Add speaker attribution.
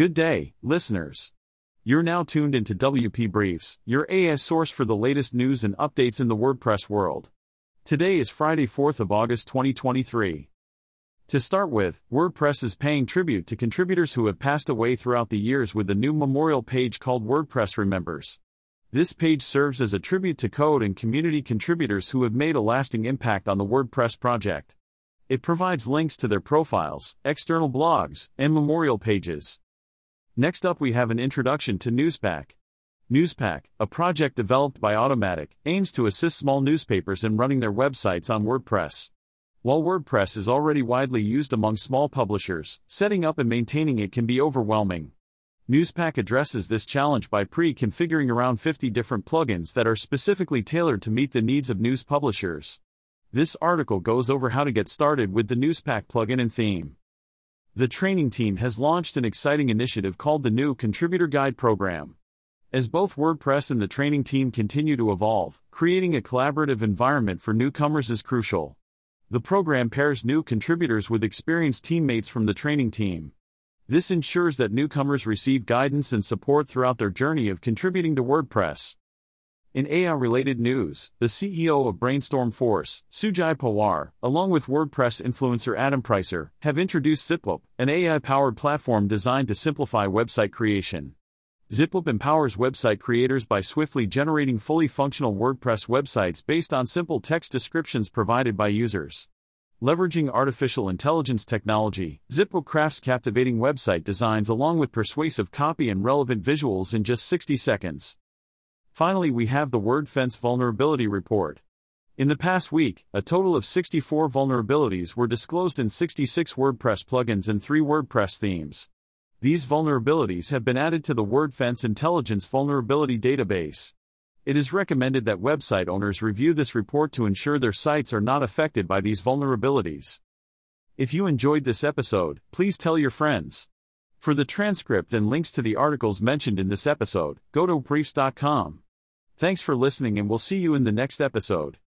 Speaker 1: Good day, listeners. You're now tuned into WP Briefs, your AS source for the latest news and updates in the WordPress world. Today is Friday, 4th of August 2023. To start with, WordPress is paying tribute to contributors who have passed away throughout the years with a new memorial page called WordPress Remembers. This page serves as a tribute to code and community contributors who have made a lasting impact on the WordPress project. It provides links to their profiles, external blogs, and memorial pages. Next up, we have an introduction to Newspack. Newspack, a project developed by Automattic, aims to assist small newspapers in running their websites on WordPress. While WordPress is already widely used among small publishers, setting up and maintaining it can be overwhelming. Newspack addresses this challenge by pre configuring around 50 different plugins that are specifically tailored to meet the needs of news publishers. This article goes over how to get started with the Newspack plugin and theme. The training team has launched an exciting initiative called the new Contributor Guide Program. As both WordPress and the training team continue to evolve, creating a collaborative environment for newcomers is crucial. The program pairs new contributors with experienced teammates from the training team. This ensures that newcomers receive guidance and support throughout their journey of contributing to WordPress. In AI related news, the CEO of Brainstorm Force, Sujay Pawar, along with WordPress influencer Adam Preiser, have introduced ZipWP, an AI powered platform designed to simplify website creation. ZipWP empowers website creators by swiftly generating fully functional WordPress websites based on simple text descriptions provided by users. Leveraging artificial intelligence technology, ZipWP crafts captivating website designs along with persuasive copy and relevant visuals in just 60 seconds. Finally, we have the WordFence Vulnerability Report. In the past week, a total of 64 vulnerabilities were disclosed in 66 WordPress plugins and 3 WordPress themes. These vulnerabilities have been added to the WordFence Intelligence Vulnerability Database. It is recommended that website owners review this report to ensure their sites are not affected by these vulnerabilities. If you enjoyed this episode, please tell your friends. For the transcript and links to the articles mentioned in this episode, go to briefs.com. Thanks for listening and we'll see you in the next episode.